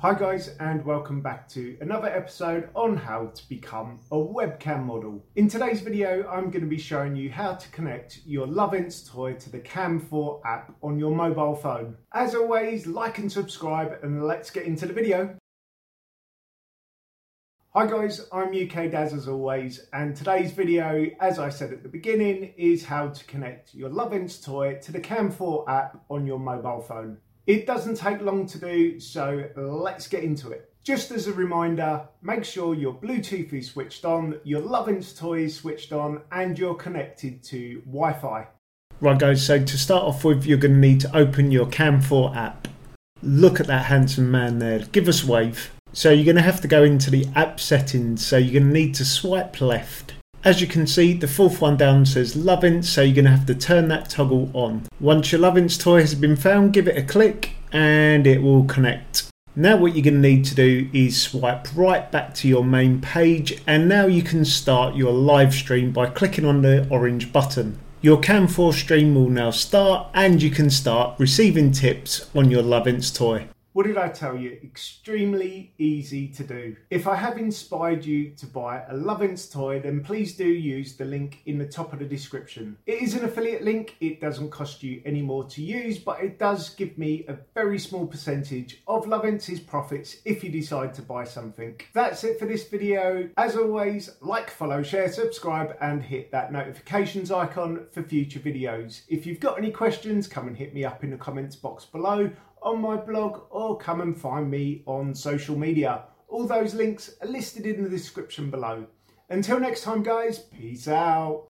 Hi guys and welcome back to another episode on how to become a webcam model. In today's video I'm going to be showing you how to connect your Lovense toy to the Cam 4 app on your mobile phone. As always like and subscribe and let's get into the video. Hi guys, I'm UK Daz as always and today's video, as I said at the beginning, is how to connect your Lovense toy to the Cam 4 app on your mobile phone. It doesn't take long to do, so let's get into it. Just as a reminder, make sure your Bluetooth is switched on, your Lovense toy is switched on, and you're connected to Wi Fi. Right, guys, so to start off with, you're going to need to open your Cam4 app. Look at that handsome man there. Give us a wave. So, you're going to have to go into the app settings, so you're going to need to swipe left. As you can see, the fourth one down says Lovense, so you're going to have to turn that toggle on. Once your Lovense toy has been found, give it a click and it will connect. Now what you're going to need to do is swipe right back to your main page and now you can start your live stream by clicking on the orange button. Your Cam4 stream will now start and you can start receiving tips on your Lovense toy. What did I tell you? Extremely easy to do. If I have inspired you to buy a Lovense toy, then please do use the link in the top of the description. It is an affiliate link, it doesn't cost you any more to use, but it does give me a very small percentage of Lovense's profits if you decide to buy something. That's it for this video. As always, like, follow, share, subscribe, and hit that notifications icon for future videos. If you've got any questions, come and hit me up in the comments box below on my blog or come and find me on social media. All those links are listed in the description below. Until next time, guys, peace out.